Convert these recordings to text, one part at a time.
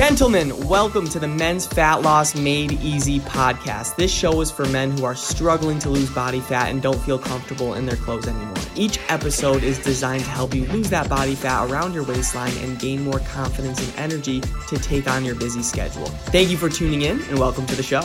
Gentlemen, welcome to the Men's Fat Loss Made Easy podcast. This show is for men who are struggling to lose body fat and don't feel comfortable in their clothes anymore. Each episode is designed to help you lose that body fat around your waistline and gain more confidence and energy to take on your busy schedule. Thank you for tuning in and welcome to the show.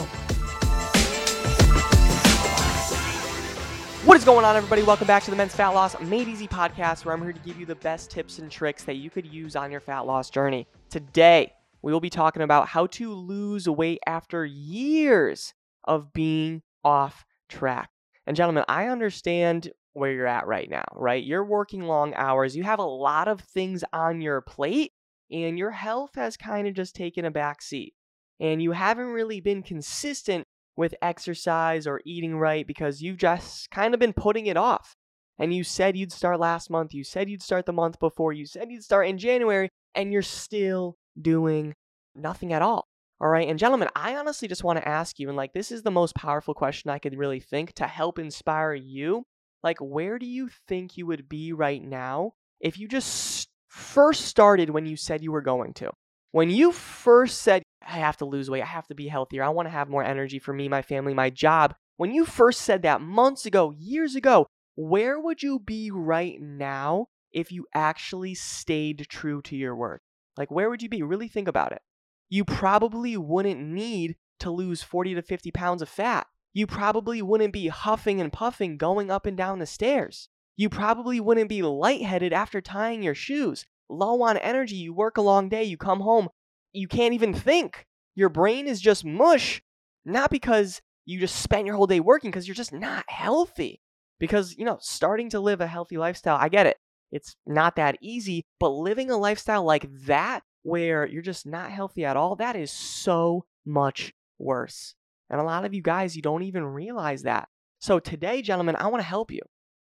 What is going on, everybody? Welcome back to the Men's Fat Loss Made Easy podcast, where I'm here to give you the best tips and tricks that you could use on your fat loss journey. Today, we will be talking about how to lose weight after years of being off track. And, gentlemen, I understand where you're at right now, right? You're working long hours, you have a lot of things on your plate, and your health has kind of just taken a back seat. And you haven't really been consistent with exercise or eating right because you've just kind of been putting it off. And you said you'd start last month, you said you'd start the month before, you said you'd start in January, and you're still doing nothing at all. All right. And gentlemen, I honestly just want to ask you, and like, this is the most powerful question I could really think to help inspire you. Like, where do you think you would be right now if you just first started when you said you were going to? When you first said, I have to lose weight, I have to be healthier, I want to have more energy for me, my family, my job. When you first said that months ago, years ago, where would you be right now if you actually stayed true to your word? Like, where would you be? Really think about it. You probably wouldn't need to lose 40 to 50 pounds of fat. You probably wouldn't be huffing and puffing going up and down the stairs. You probably wouldn't be lightheaded after tying your shoes. Low on energy, you work a long day, you come home, you can't even think. Your brain is just mush. Not because you just spent your whole day working, because you're just not healthy. Because, you know, starting to live a healthy lifestyle, I get it. It's not that easy, but living a lifestyle like that, where you're just not healthy at all, that is so much worse. And a lot of you guys, you don't even realize that. So today, gentlemen, I want to help you.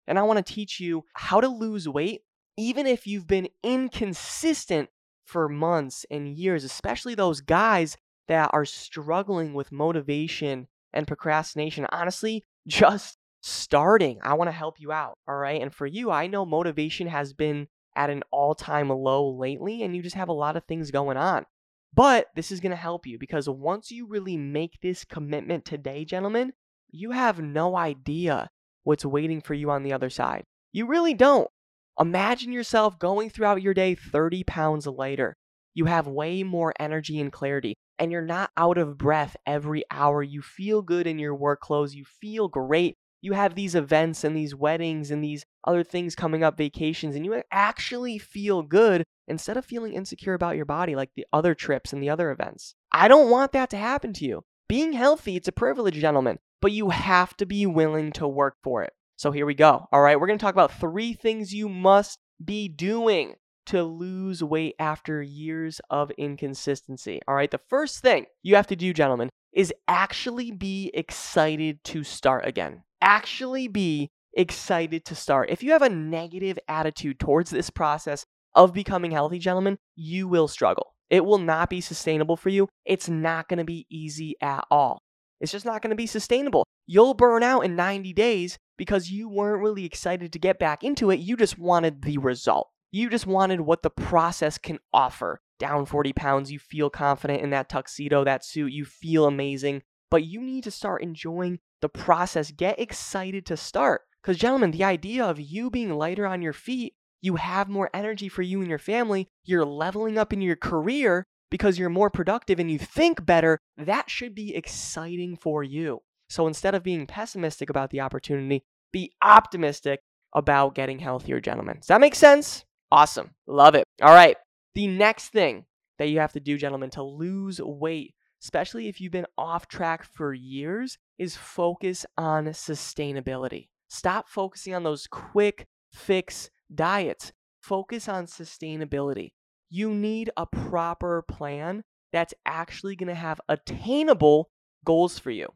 And I want to teach you how to lose weight, even if you've been inconsistent for months and years, especially those guys that are struggling with motivation and procrastination. Honestly, just starting. I want to help you out. All right. And for you, I know motivation has been at an all time low lately, and you just have a lot of things going on. But this is going to help you because once you really make this commitment today, gentlemen, you have no idea what's waiting for you on the other side. You really don't. Imagine yourself going throughout your day 30 pounds lighter. You have way more energy and clarity, and you're not out of breath every hour. You feel good in your work clothes. You feel great you have these events and these weddings and these other things coming up, vacations, and you actually feel good instead of feeling insecure about your body like the other trips and the other events. I don't want that to happen to you. Being healthy, it's a privilege, gentlemen, but you have to be willing to work for it. So here we go. All right, we're going to talk about three things you must be doing to lose weight after years of inconsistency. All right, the first thing you have to do, gentlemen, is actually be excited to start again actually be excited to start. If you have a negative attitude towards this process of becoming healthy, gentlemen, you will struggle. It will not be sustainable for you. It's not going to be easy at all. It's just not going to be sustainable. You'll burn out in 90 days because you weren't really excited to get back into it. You just wanted the result. You just wanted what the process can offer. Down 40 pounds, you feel confident in that tuxedo, that suit, you feel amazing, but you need to start enjoying the process. Get excited to start. Because, gentlemen, the idea of you being lighter on your feet, you have more energy for you and your family, you're leveling up in your career because you're more productive and you think better, that should be exciting for you. So instead of being pessimistic about the opportunity, be optimistic about getting healthier, gentlemen. Does that make sense? Awesome. Love it. All right. The next thing that you have to do, gentlemen, to lose weight especially if you've been off track for years, is focus on sustainability. Stop focusing on those quick fix diets. Focus on sustainability. You need a proper plan that's actually going to have attainable goals for you,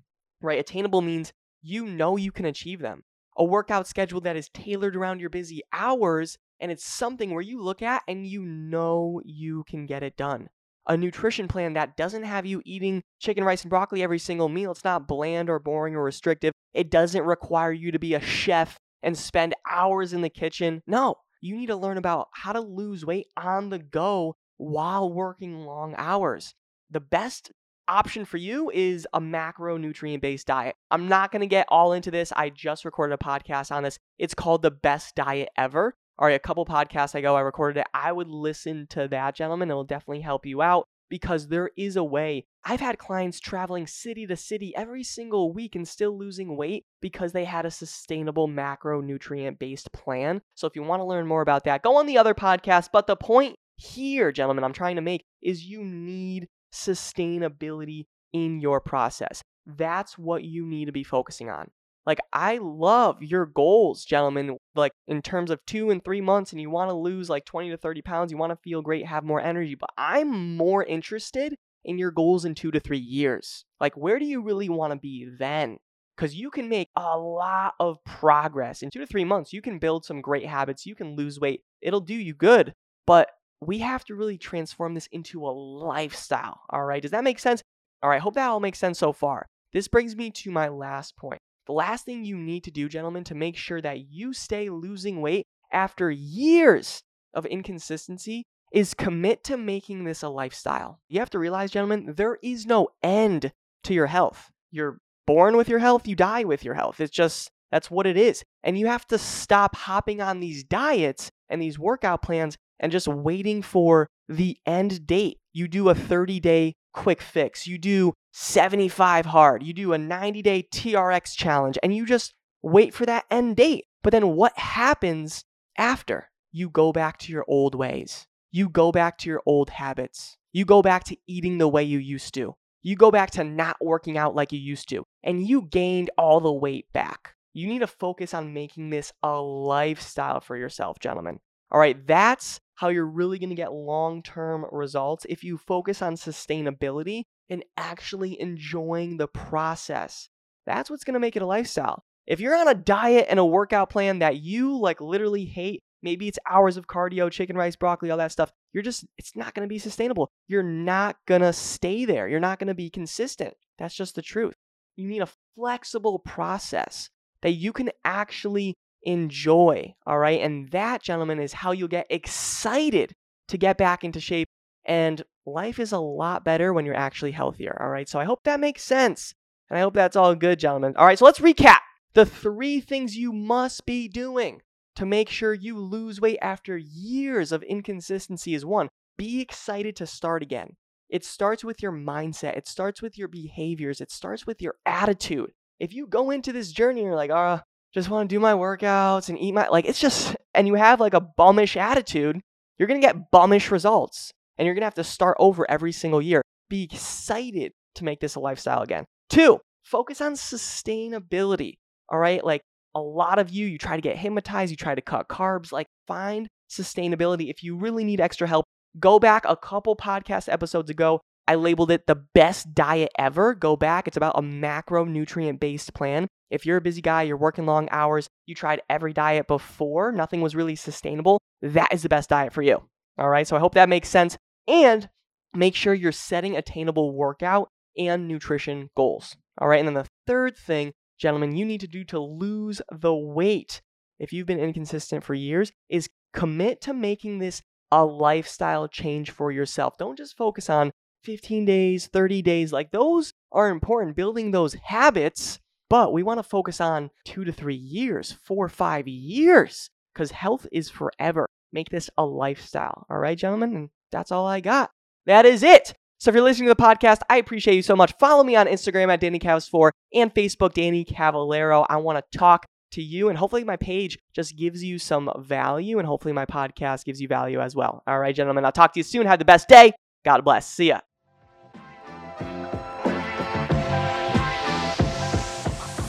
right? Attainable means you know you can achieve them. A workout schedule that is tailored around your busy hours and it's something where you look at and you know you can get it done a nutrition plan that doesn't have you eating chicken, rice, and broccoli every single meal. It's not bland or boring or restrictive. It doesn't require you to be a chef and spend hours in the kitchen. No, you need to learn about how to lose weight on the go while working long hours. The best option for you is a macronutrient based diet. I'm not going to get all into this. I just recorded a podcast on this. It's called The Best Diet Ever. All right, a couple podcasts ago, I recorded it. I would listen to that, gentlemen. It will definitely help you out because there is a way. I've had clients traveling city to city every single week and still losing weight because they had a sustainable macronutrient based plan. So if you want to learn more about that, go on the other podcast. But the point here, gentlemen, I'm trying to make is you need sustainability in your process. That's what you need to be focusing on. Like, I love your goals, gentlemen. Like, in terms of two and three months, and you want to lose like 20 to 30 pounds, you want to feel great, have more energy. But I'm more interested in your goals in two to three years. Like, where do you really want to be then? Because you can make a lot of progress in two to three months. You can build some great habits, you can lose weight, it'll do you good. But we have to really transform this into a lifestyle. All right. Does that make sense? All right. Hope that all makes sense so far. This brings me to my last point. The last thing you need to do, gentlemen, to make sure that you stay losing weight after years of inconsistency is commit to making this a lifestyle. You have to realize, gentlemen, there is no end to your health. You're born with your health, you die with your health. It's just, that's what it is. And you have to stop hopping on these diets and these workout plans and just waiting for the end date. You do a 30 day quick fix, you do 75 hard, you do a 90 day TRX challenge, and you just wait for that end date. But then what happens after? You go back to your old ways. You go back to your old habits. You go back to eating the way you used to. You go back to not working out like you used to, and you gained all the weight back. You need to focus on making this a lifestyle for yourself, gentlemen. All right, that's how you're really going to get long term results if you focus on sustainability and actually enjoying the process. That's what's going to make it a lifestyle. If you're on a diet and a workout plan that you like literally hate, maybe it's hours of cardio, chicken rice, broccoli, all that stuff, you're just, it's not going to be sustainable. You're not going to stay there. You're not going to be consistent. That's just the truth. You need a flexible process that you can actually enjoy. All right. And that, gentlemen, is how you'll get excited to get back into shape. And life is a lot better when you're actually healthier. All right. So I hope that makes sense. And I hope that's all good, gentlemen. All right. So let's recap the three things you must be doing to make sure you lose weight after years of inconsistency is one, be excited to start again. It starts with your mindset, it starts with your behaviors, it starts with your attitude. If you go into this journey and you're like, oh, just want to do my workouts and eat my like it's just and you have like a bummish attitude, you're going to get bummish results and you're going to have to start over every single year. Be excited to make this a lifestyle again. 2, focus on sustainability. All right? Like a lot of you you try to get hypnotized, you try to cut carbs, like find sustainability. If you really need extra help, go back a couple podcast episodes ago I labeled it the best diet ever. Go back. It's about a macronutrient based plan. If you're a busy guy, you're working long hours, you tried every diet before, nothing was really sustainable, that is the best diet for you. All right. So I hope that makes sense. And make sure you're setting attainable workout and nutrition goals. All right. And then the third thing, gentlemen, you need to do to lose the weight if you've been inconsistent for years is commit to making this a lifestyle change for yourself. Don't just focus on 15 days, 30 days, like those are important, building those habits. But we want to focus on two to three years, four, or five years, because health is forever. Make this a lifestyle. All right, gentlemen? And that's all I got. That is it. So if you're listening to the podcast, I appreciate you so much. Follow me on Instagram at Danny Cavs4 and Facebook, Danny Cavallero. I want to talk to you, and hopefully my page just gives you some value, and hopefully my podcast gives you value as well. All right, gentlemen, I'll talk to you soon. Have the best day. God bless. See ya.